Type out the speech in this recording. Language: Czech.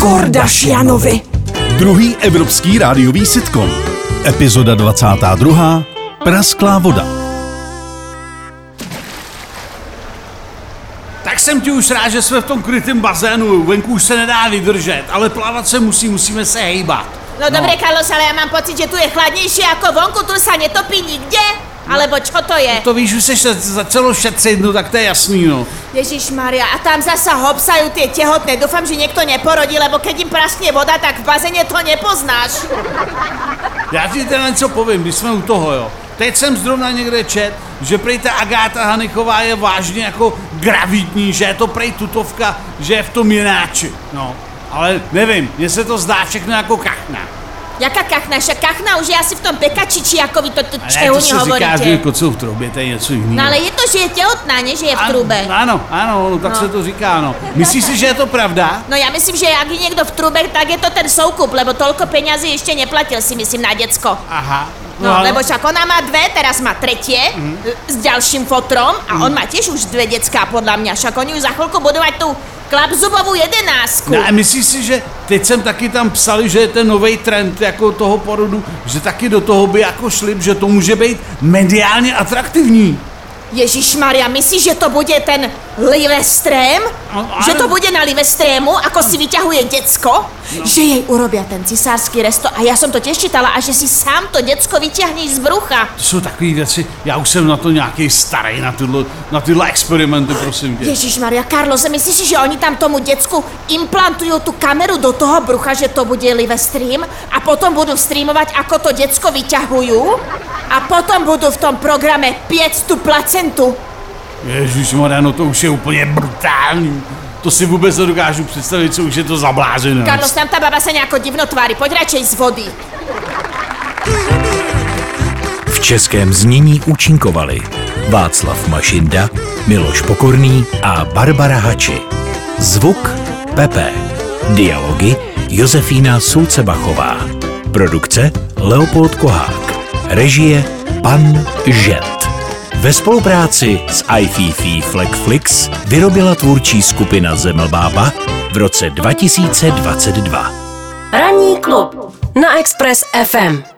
Kordašianovi. Druhý evropský rádiový sitcom. Epizoda 22. Prasklá voda. Tak jsem ti už rád, že jsme v tom krytém bazénu, venku už se nedá vydržet, ale plavat se musí, musíme se hejbat. No, dobré, Carlos, ale já mám pocit, že tu je chladnější jako vonku, tu se netopí nikde. Alebo čo to je? To víš, že se šet, začalo šetřit, no tak to je jasný, no. Ježíš Maria, a tam zasa hopsajú tie tehotné. Dúfam, že niekto neporodí, lebo keď im praskne voda, tak v bazéne to nepoznáš. Já ti teda něco povím, když jsme u toho, jo. Teď jsem zrovna někde čet, že prej ta Agáta Hanichová je vážně jako gravitní, že je to prej tutovka, že je v tom jináči, no. Ale nevím, mně se to zdá všechno jako kachna. Jaká kachna? Však kachna už je asi v tom pekačiči, jako vy to, to čeho to se říká, že hovoríte. kocou v troubě, to je něco jiného. No ale je to, že je tehotná, ne, že je v trube. Ano, ano, no, tak No. se to říká, no. Myslíš si, že je to pravda? No já myslím, že jak je někdo v trube, tak je to ten soukup, lebo toľko peňazí ještě neplatil si myslím na děcko. Aha. No, ale- lebo však ona má dve, teraz má tretie Mhm. s ďalším fotrom a on má tiež už dve decká podľa mňa, však oni už za chvíľku budú mať tú klapzubovú jedenásku. No a myslíš si, že teď jsem taky tam psali, že je ten nový trend jako toho porodu, že taky do toho by jako šli, že to může být mediálně atraktivní. Ježiš Maria, myslíš, že to bude ten Livestrém? No, Že to bude na Livestrému, ako si vyťahuje decko? Že jej urobia ten cisársky resto a ja som to tiež čítala a že si sám to decko vyťahneš z brucha. To jsou takové věci, já už jsem na to nějaký starý, na tyhle, na tyhle experimenty, prosím tě. Ježiš Maria, Carlos, myslíš si, že oni tam tomu decku implantujú tú kameru do toho brucha, že to bude Livestream a potom budú streamovať, ako to decko vyťahujú a potom budú v tom programe piec tú placentu. Ježíš no to už je úplně brutální. To si vůbec nedokážu představit, co už je to za blázené. Carlos, tam tá baba sa nejako divno tvári, poď radšej z vody. V českém znění účinkovali Václav Mašinda, Miloš Pokorný a Barbara Hači. Zvuk Pepe. Dialogy Josefína Sulcebachová. Produkce Leopold Kohák. Režie Pan Žet. Ve spolupráci s iFiFi Flexflix vyrobila tvůrčí skupina Zemlbába v roce 2022. Ranní klub na Express FM.